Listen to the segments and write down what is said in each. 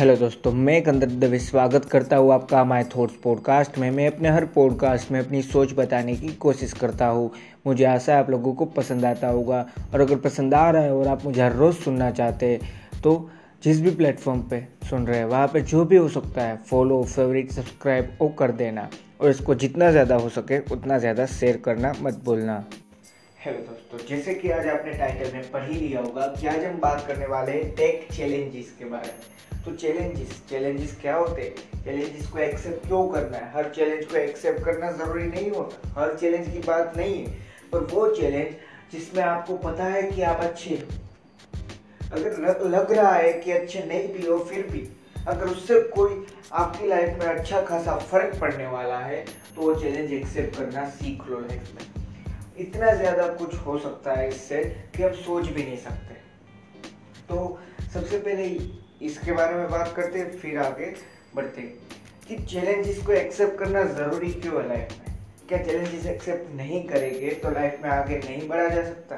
Hello दोस्तों, मैं कंदर दवे स्वागत करता हूँ आपका माय थॉट्स पॉडकास्ट में। मैं अपने हर पॉडकास्ट में अपनी सोच बताने की कोशिश करता हूँ। मुझे आशा है आप लोगों को पसंद आता होगा। और अगर पसंद आ रहा है और आप मुझे हर रोज़ सुनना चाहते हैं तो जिस भी प्लेटफॉर्म पे सुन रहे हैं, वहाँ पे जो भी हो सकता है फॉलो फेवरेट सब्सक्राइब वो कर देना। और इसको जितना ज़्यादा हो सके, उतना ज़्यादा शेयर करना मत भूलना। हेलो दोस्तों जैसे कि आज आपने टाइटल में पढ़ ही लिया होगा कि आज हम बात करने वाले हैं टेक चैलेंजेस के बारे में। तो चैलेंजेस चैलेंजेस क्या होते हैं? चैलेंजेस को एक्सेप्ट क्यों करना है? हर चैलेंज को एक्सेप्ट करना ज़रूरी नहीं होता। हर चैलेंज की बात नहीं है। पर वो चैलेंज जिसमें आपको पता है कि आप अच्छे हो। अगर लग रहा है कि अच्छे नहीं भी हो, फिर भी। अगर उससे कोई आपकी लाइफ में अच्छा खासा फ़र्क पड़ने वाला है तो वो चैलेंज एक्सेप्ट करना सीख लो लाइफ में। इतना ज़्यादा कुछ हो सकता है इससे कि आप सोच भी नहीं सकते। तो सबसे पहले इसके बारे में बात करते हैं, फिर आगे बढ़ते कि चैलेंजेस को एक्सेप्ट करना ज़रूरी क्यों है लाइफ में? क्या चैलेंजेस एक्सेप्ट नहीं करेंगे तो लाइफ में आगे नहीं बढ़ा जा सकता?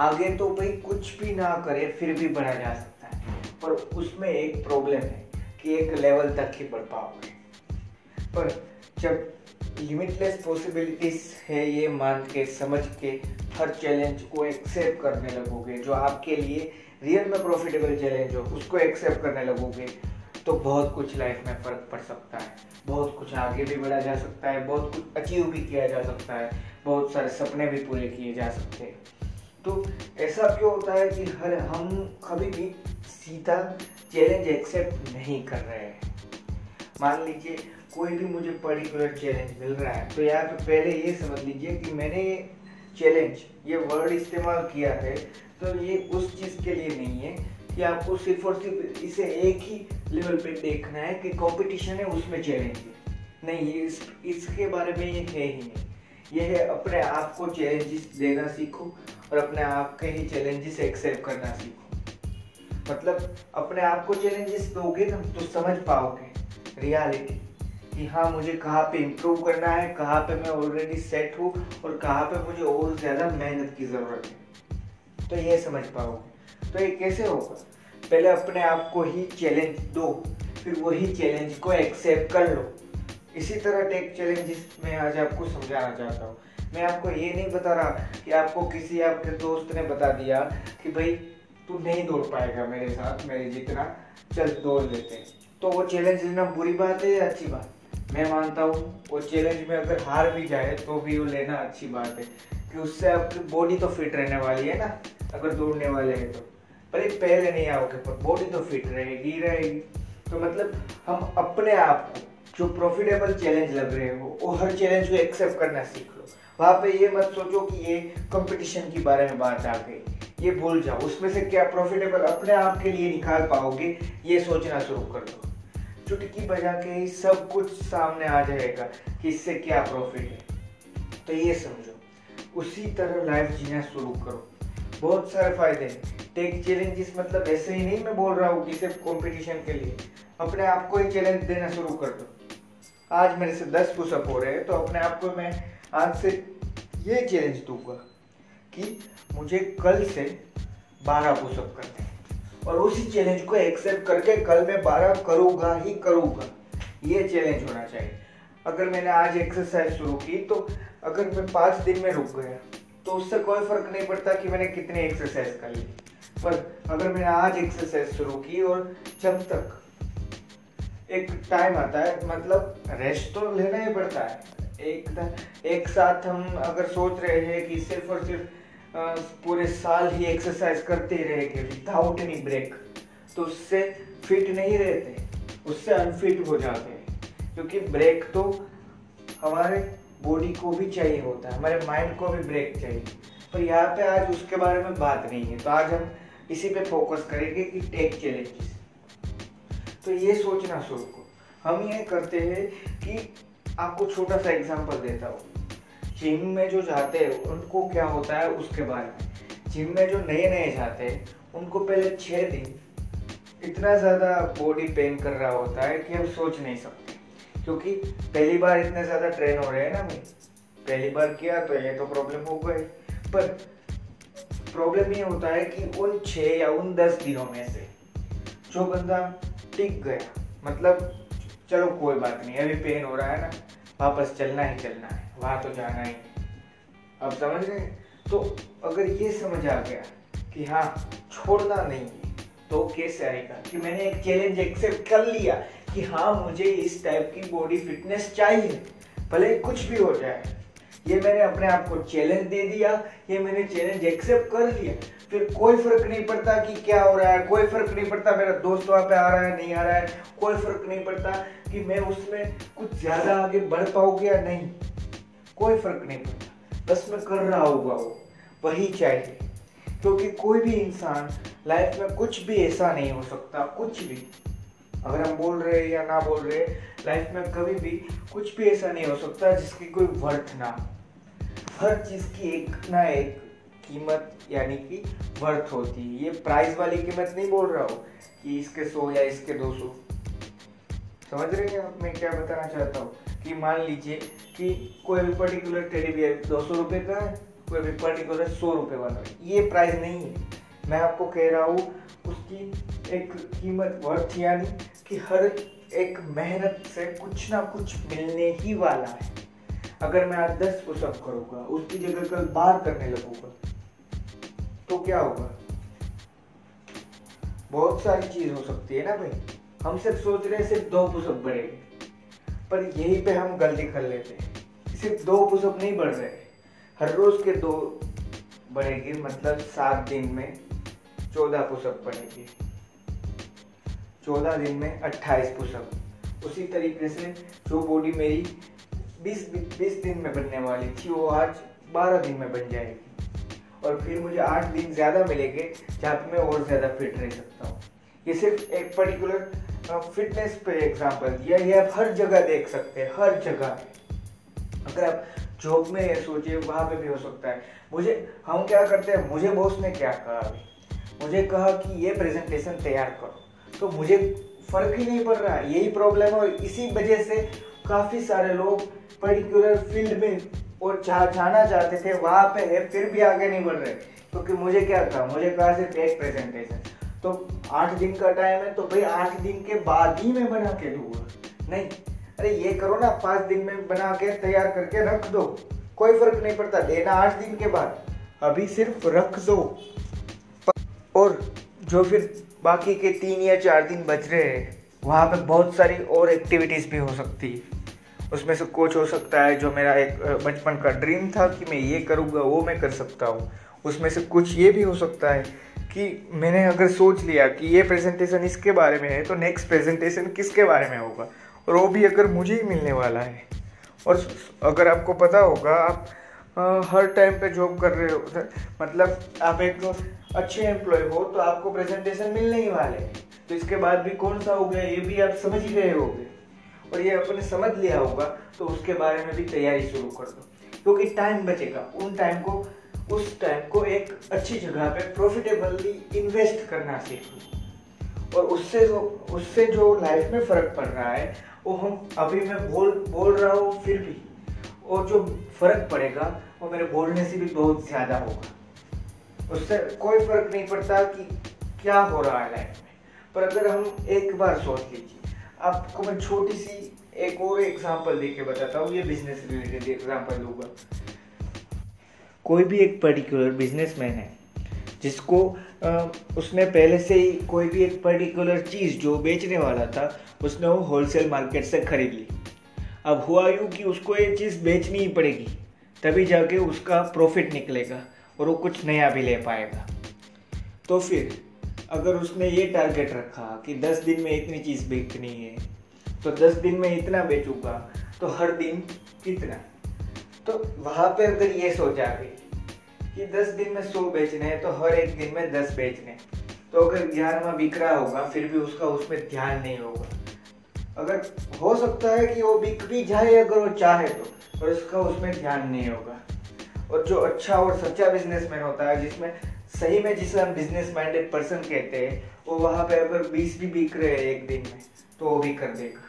आगे तो भाई कुछ भी ना करे, फिर भी बढ़ा जा सकता है। पर उसमें एक प्रॉब्लम है कि एक लेवल तक ही बढ़ पाओगे। पर जब लिमिटलेस पॉसिबिलिटीज है ये मान के, समझ के हर चैलेंज को एक्सेप्ट करने लगोगे, जो आपके लिए रियल में प्रॉफिटेबल चैलेंज हो, उसको एक्सेप्ट करने लगोगे तो बहुत कुछ लाइफ में फ़र्क पड़ सकता है। बहुत कुछ आगे भी बढ़ा जा सकता है, बहुत कुछ अचीव भी किया जा सकता है, बहुत सारे सपने भी पूरे किए जा सकते हैं। तो ऐसा क्यों होता है कि हर हम कभी भी सीधा चैलेंज एक्सेप्ट नहीं कर रहे हैं? मान लीजिए कोई भी मुझे पर्टिकुलर चैलेंज मिल रहा है तो यहाँ पे पहले ये समझ लीजिए कि मैंने ये चैलेंज ये वर्ड इस्तेमाल किया है तो ये उस चीज़ के लिए नहीं है कि आपको सिर्फ़ और सिर्फ़ इसे एक ही लेवल पे देखना है कि कंपटीशन है उसमें चैलेंज नहीं इस, इसके बारे में ये है ही नहीं। ये है अपने आप को चैलेंजेस देना सीखो और अपने आप के ही चैलेंजेस एक्सेप्ट करना सीखो। मतलब अपने आप को चैलेंजेस दोगे तो समझ पाओगे रियलिटी कि हाँ मुझे कहाँ पे इम्प्रूव करना है, कहाँ पे मैं ऑलरेडी सेट हूँ और कहाँ पे मुझे और ज़्यादा मेहनत की ज़रूरत है। तो ये समझ पाओगे तो ये कैसे होगा? पहले अपने आप को ही चैलेंज दो, फिर वही चैलेंज को एक्सेप्ट कर लो। इसी तरह टेक चैलेंजेस मैं आज आपको समझाना चाहता हूँ। मैं आपको ये नहीं बता रहा कि आपको किसी आपके दोस्त ने बता दिया कि भाई, तू नहीं दौड़ पाएगा मेरे साथ, मेरे जितना, चल दौड़ लेते हैं। तो वो चैलेंज लेना बुरी बात है या अच्छी बात? मैं मानता हूँ, वो चैलेंज में अगर हार भी जाए तो भी वो लेना अच्छी बात है। कि उससे आपकी बॉडी तो फिट रहने वाली है ना, अगर दौड़ने वाले हैं तो। भले पहले नहीं आओगे, पर बॉडी तो फिट रहेगी रहेगी। तो मतलब हम अपने आप को, जो प्रॉफिटेबल चैलेंज लग रहे हो, वो हर चैलेंज को एक्सेप्ट करना सीख लो। वहाँ पे ये मत सोचो कि ये कंपटीशन के बारे में बात आ गई। ये भूल जाओ, उसमें से क्या प्रॉफिटेबल अपने आप के लिए निकाल पाओगे, ये सोचना शुरू कर दो। चुटकी बजा के ही सब कुछ सामने आ जाएगा कि इससे क्या प्रॉफिट है। तो ये समझो, उसी तरह लाइफ जीना शुरू करो। बहुत सारे फ़ायदे हैं। टेक चैलेंजेस मतलब ऐसे ही नहीं मैं बोल रहा हूँ कि सिर्फ़ कंपटीशन के लिए। अपने आप को ही चैलेंज देना शुरू कर दो। आज मेरे से दस पुशअप हो रहे हैं तो अपने आप को मैं आज से ये चैलेंज दूँगा कि मुझे कल से बारह पुशअप करने और उसी चैलेंज को एक्सेप्ट करके कल मैं बारह करूँगा ही करूँगा। ये चैलेंज होना चाहिए। अगर मैंने आज एक्सरसाइज शुरू की तो अगर मैं पाँच दिन में रुक गया तो उससे कोई फ़र्क नहीं पड़ता कि मैंने कितनी एक्सरसाइज कर ली। पर अगर मैंने आज एक्सरसाइज शुरू की और जब तक एक टाइम आता है मतलब रेस्ट तो लेना ही पड़ता है। एक एक साथ हम अगर सोच रहे हैं कि सिर्फ़ और सिर्फ़ पूरे साल ही एक्सरसाइज करते ही रहेंगे विदाउट एनी ब्रेक तो उससे फिट नहीं रहते, उससे अनफिट हो जाते हैं। क्योंकि ब्रेक तो हमारे बॉडी को भी चाहिए होता है, हमारे माइंड को भी ब्रेक चाहिए। पर यहाँ पे आज उसके बारे में बात नहीं है तो आज हम इसी पे फोकस करेंगे कि टेक चैलेंजेस तो ये सोचना शुरू को हम ये करते हैं कि आपको छोटा सा एग्जांपल देता हूँ। जिम में जो जाते हैं, उनको क्या होता है उसके बारे में। जिम में जो नए नए जाते हैं, उनको पहले छः दिन इतना ज़्यादा बॉडी पेन कर रहा होता है कि हम सोच नहीं सकते। क्योंकि पहली बार इतने ज़्यादा ट्रेन हो रहे हैं ना भाई। पहली बार किया तो ये तो प्रॉब्लम हो गए। पर प्रॉब्लम ये होता है कि उन छः या उन दस दिनों में से जो बंदा टिक गया मतलब चलो कोई बात नहीं, अभी पेन हो रहा है ना, वापस चलना ही चलना है। वहाँ तो जाना ही। अब समझ रहे तो अगर ये समझ आ गया कि हाँ छोड़ना नहीं है तो कैसे आएगा कि मैंने एक चैलेंज एक्सेप्ट कर लिया कि हाँ मुझे इस टाइप की बॉडी फिटनेस चाहिए, भले कुछ भी हो जाए। ये मैंने अपने आप को चैलेंज दे दिया, ये मैंने चैलेंज एक्सेप्ट कर लिया। फिर कोई फ़र्क नहीं पड़ता कि क्या हो रहा है, कोई फ़र्क नहीं पड़ता मेरा दोस्त वहाँ पे आ रहा है, नहीं आ रहा है। कोई फ़र्क नहीं पड़ता कि मैं उसमें कुछ ज़्यादा आगे बढ़ पाऊँगी या नहीं। कोई फ़र्क नहीं पड़ता। बस मैं कर रहा होगा वो वही चाहिए। क्योंकि कोई भी इंसान लाइफ में कुछ भी ऐसा नहीं हो सकता, कुछ भी। अगर हम बोल रहे हैं या ना बोल रहे लाइफ में कभी भी कुछ भी ऐसा नहीं हो सकता जिसकी कोई वर्थ ना हर चीज़ की एक ना एक कीमत, यानी कि वर्थ होती है। ये प्राइस वाली कीमत नहीं बोल रहा हूँ कि इसके सौ या इसके दो सौ। समझ रहे हैं आप मैं क्या बताना चाहता हूँ? कि मान लीजिए कि कोई भी पर्टिकुलर टेडी बियर दो सौ रुपये का है, कोई भी पर्टिकुलर सौ रुपये वाला है। ये प्राइस नहीं है। मैं आपको कह रहा हूँ, उसकी एक कीमत वर्थ यानी कि हर एक मेहनत से कुछ ना कुछ मिलने ही वाला है। अगर मैं आज दस पुशअप करूँगा, उसकी जगह कल बार करने लगूँगा तो क्या होगा? बहुत सारी चीज़ हो सकती है ना भाई। हम सिर्फ़ सोच रहे हैं सिर्फ़ दो पुशअप बढ़ेंगे। पर यही पे हम गलती कर लेते हैं। सिर्फ़ दो पुशअप नहीं बढ़ रहे। हर रोज के दो बढ़ेगी मतलब सात दिन में चौदह पुशअप बढ़ेगी। चौदह दिन में अट्ठाईस पुशअप। उसी तरीके से जो बॉडी मेरी बीस बीस दिन में बनने वाली थी, वो आज बारह दिन में बन जाएगी। और फिर मुझे आठ दिन ज़्यादा मिलेंगे, जहाँ मैं और ज़्यादा फिट रह सकता हूँ। ये सिर्फ़ एक पर्टिकुलर फिटनेस पे एग्जांपल दिया ये आप हर जगह देख सकते हैं हर जगह। अगर आप जॉब में सोचिए वहाँ पे भी हो सकता है। मुझे हम क्या करते हैं? मुझे बॉस ने क्या कहा? अभी मुझे कहा कि ये प्रेजेंटेशन तैयार करो। तो मुझे फ़र्क ही नहीं पड़ रहा यही प्रॉब्लम है। और इसी वजह से काफ़ी सारे लोग पर्टिकुलर फ़ील्ड में और जा, जाना चाहते थे वहाँ पे है फिर भी आगे नहीं बढ़ रहे। क्योंकि तो मुझे क्या था? मुझे कहा सिर्फ़ एक प्रेजेंटेशन तो आठ दिन का टाइम है तो भाई आठ दिन के बाद ही मैं बना के दूँगा। नहीं, अरे ये करो ना, पाँच दिन में बना के तैयार करके रख दो। कोई फ़र्क नहीं पड़ता, देना आठ दिन के बाद। अभी सिर्फ़ रख दो। और जो फिर बाकी के तीन या चार दिन बच रहे हैं, वहाँ पे बहुत सारी और एक्टिविटीज़ भी हो सकती है। उसमें से कुछ हो सकता है जो मेरा एक बचपन का ड्रीम था कि मैं ये करूँगा, वो मैं कर सकता हूँ। उसमें से कुछ ये भी हो सकता है कि मैंने अगर सोच लिया कि ये प्रेजेंटेशन इसके बारे में है तो नेक्स्ट प्रेजेंटेशन किसके बारे में होगा? और वो भी अगर मुझे ही मिलने वाला है। और अगर आपको पता होगा, आप हर टाइम पे जॉब कर रहे हो मतलब आप एक तो अच्छे एम्प्लॉय हो तो आपको प्रेजेंटेशन मिलने ही वाले हैं। तो इसके बाद भी कौन सा हो गया, ये भी आप समझ ही गए होगे। और ये आपने समझ लिया होगा तो उसके बारे में भी तैयारी शुरू कर दो। क्योंकि तो टाइम बचेगा। उन टाइम को उस टाइम को एक अच्छी जगह पे प्रॉफिटेबली इन्वेस्ट करना सीख। और उससे जो उससे जो लाइफ में फ़र्क पड़ रहा है, वो हम अभी मैं बोल बोल रहा हूँ फिर भी। और जो फ़र्क पड़ेगा, वो मेरे बोलने से भी बहुत ज़्यादा होगा। उससे कोई फ़र्क नहीं पड़ता कि क्या हो रहा है लाइफ में। पर अगर हम एक बार सोच लीजिए, आपको मैं छोटी सी एक और एग्जांपल दे के बताता हूँ, ये बिज़नेस रिलेटेड एग्जांपल दूँगा कोई भी एक पर्टिकुलर बिजनेसमैन है जिसको आ, उसने पहले से ही कोई भी एक पर्टिकुलर चीज़ जो बेचने वाला था उसने वो होलसेल मार्केट से खरीद ली। अब हुआ यूँ कि उसको ये चीज़ बेचनी ही पड़ेगी तभी जाके उसका प्रॉफिट निकलेगा और वो कुछ नया भी ले पाएगा। तो फिर अगर उसने ये टारगेट रखा कि 10 दिन में इतनी चीज़ बेचनी है तो 10 दिन में इतना बेचूँगा तो हर दिन कितना? तो वहाँ पे अगर ये सोचा भी कि दस दिन में सौ बेचने हैं तो हर एक दिन में दस बेचने तो अगर ग्यारहवा बिक रहा होगा, फिर भी उसका उसमें ध्यान नहीं होगा। अगर हो सकता है कि वो बिक भी जाए, अगर वो चाहे तो पर उसका उसमें ध्यान नहीं होगा। और जो अच्छा और सच्चा बिजनेसमैन होता है, जिसमें सही में जिसे हम बिज़नेस माइंडेड पर्सन कहते हैं, वो वहाँ पे अगर बीस भी बिक रहे हैं एक दिन में तो वो भी कर देगा।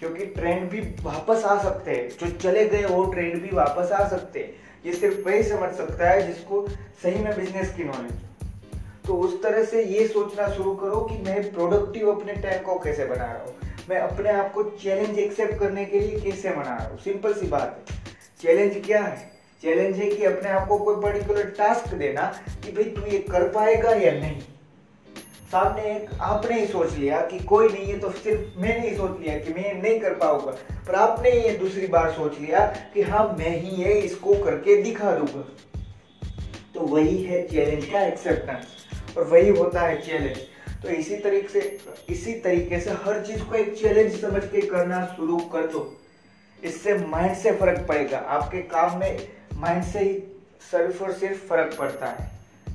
क्योंकि ट्रेंड भी वापस आ सकते हैं। जो चले गए, वो ट्रेंड भी वापस आ सकते हैं। ये सिर्फ़ वही समझ सकता है जिसको सही में बिज़नेस की नॉलेज तो उस तरह से ये सोचना शुरू करो कि मैं प्रोडक्टिव अपने टाइम को कैसे बना रहा हूँ। मैं अपने आप को चैलेंज एक्सेप्ट करने के लिए कैसे बना रहा हूँ? सिंपल सी बात है। चैलेंज क्या है? चैलेंज है कि अपने आप को कोई पर्टिकुलर टास्क देना कि भाई तू ये कर पाएगा या नहीं। सामने एक आपने ही सोच लिया कि कोई नहीं है तो सिर्फ़ मैंने ही सोच लिया कि मैं नहीं कर पाऊँगा। पर आपने ये दूसरी बार सोच लिया कि हाँ मैं ही ये इसको करके दिखा दूँगा। तो वही है चैलेंज का एक्सेप्टेंस और वही होता है चैलेंज तो इसी तरीके से, इसी तरीके से हर चीज़ को एक चैलेंज समझ के करना शुरू कर दो। इससे माइंड से फ़र्क पड़ेगा। आपके काम में माइंड से ही सिर्फ़ और सिर्फ़ फ़र्क पड़ता है।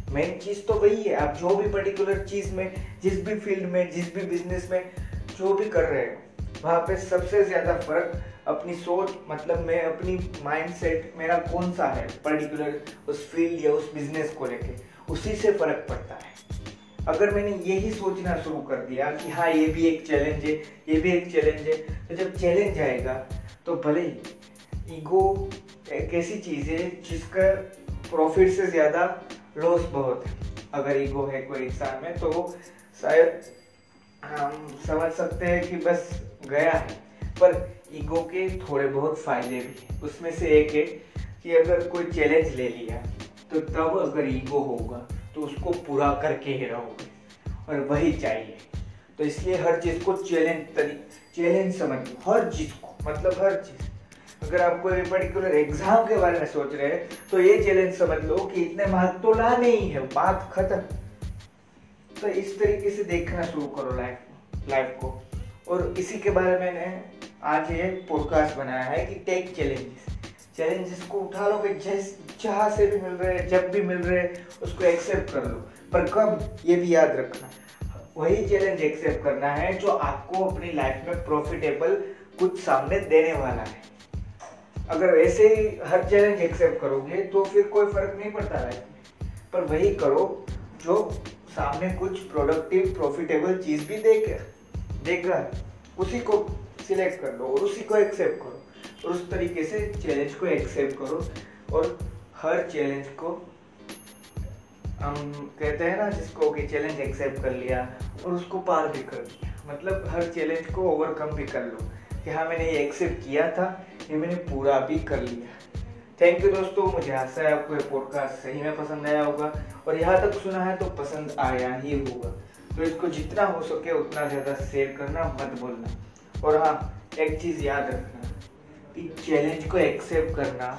मेन चीज़ तो वही है, आप जो भी पर्टिकुलर चीज़ में, जिस भी फ़ील्ड में, जिस भी बिज़नेस में, जो भी कर रहे हो, वहाँ पे सबसे ज़्यादा फ़र्क अपनी सोच मतलब मैं अपनी माइंड सेट मेरा कौन सा है पर्टिकुलर उस फ़ील्ड या उस बिज़नेस को लेके, उसी से फ़र्क पड़ता है। अगर मैंने यही सोचना शुरू कर दिया कि हाँ ये भी एक चैलेंज है, ये भी एक चैलेंज है तो जब चैलेंज आएगा तो भले ही ईगो एक ऐसी चीज़ है जिसका प्रॉफिट से ज़्यादा लॉस बहुत है। अगर ईगो है कोई इंसान में तो शायद हम समझ सकते हैं कि बस गया है। पर ईगो के थोड़े बहुत फ़ायदे भी हैं। उसमें से एक है कि अगर कोई चैलेंज ले लिया तो तब अगर ईगो होगा तो उसको पूरा करके ही रहोगे। और वही चाहिए। तो इसलिए हर चीज़ को चैलेंज चैलेंज समझ। हर चीज़ को मतलब हर चीज़। अगर आप कोई पर्टिकुलर एग्ज़ाम के बारे में सोच रहे हैं तो ये चैलेंज समझ लो कि इतने मार्क तो लाने ही है बात खत्म। तो इस तरीके से देखना शुरू करो लाइफ लाइफ को। और इसी के बारे में मैंने आज ये पॉडकास्ट बनाया है कि टेक चैलेंजेस चैलेंजेस को उठा लो कि जिस, जहाँ से भी मिल रहे हैं, जब भी मिल रहे हैं, उसको एक्सेप्ट कर लो। पर कब, ये भी याद रखना। वही चैलेंज एक्सेप्ट करना है जो आपको अपनी लाइफ में प्रॉफिटेबल कुछ सामने देने वाला है। अगर ऐसे ही हर चैलेंज एक्सेप्ट करोगे तो फिर कोई फ़र्क नहीं पड़ता में पर वही करो, जो सामने कुछ प्रोडक्टिव प्रॉफिटेबल चीज़ भी देगा देगा उसी को सिलेक्ट कर लो और उसी को एक्सेप्ट करो। और उस तरीके से चैलेंज को एक्सेप्ट करो और हर चैलेंज को, हम कहते हैं ना, जिसको कि चैलेंज एक्सेप्ट कर लिया और उसको पार भी कर लिया। मतलब हर चैलेंज को ओवरकम भी कर लो। कि हाँ मैंने ये एक्सेप्ट किया था ये मैंने पूरा भी कर लिया। थैंक यू दोस्तों, मुझे आशा है आपको ये पॉडकास्ट सही में पसंद आया होगा और यहाँ तक सुना है तो पसंद आया ही होगा। तो इसको जितना हो सके उतना ज़्यादा शेयर करना मत बोलना और हाँ एक चीज़ याद रखना कि चैलेंज को एक्सेप्ट करना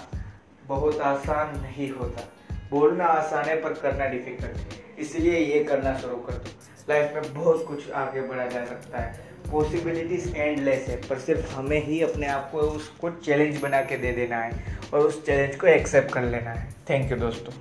बहुत आसान नहीं होता। बोलना आसान है पर करना डिफ़िकल्ट इसलिए ये करना शुरू कर दो। लाइफ में बहुत कुछ आगे बढ़ा जा सकता है। पॉसिबिलिटीज एंडलेस है, पर सिर्फ़ हमें ही अपने आप को उसको चैलेंज बना के दे देना है और उस चैलेंज को एक्सेप्ट कर लेना है। थैंक यू दोस्तों।